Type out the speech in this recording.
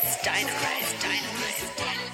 It's dynamite. It's dynamite.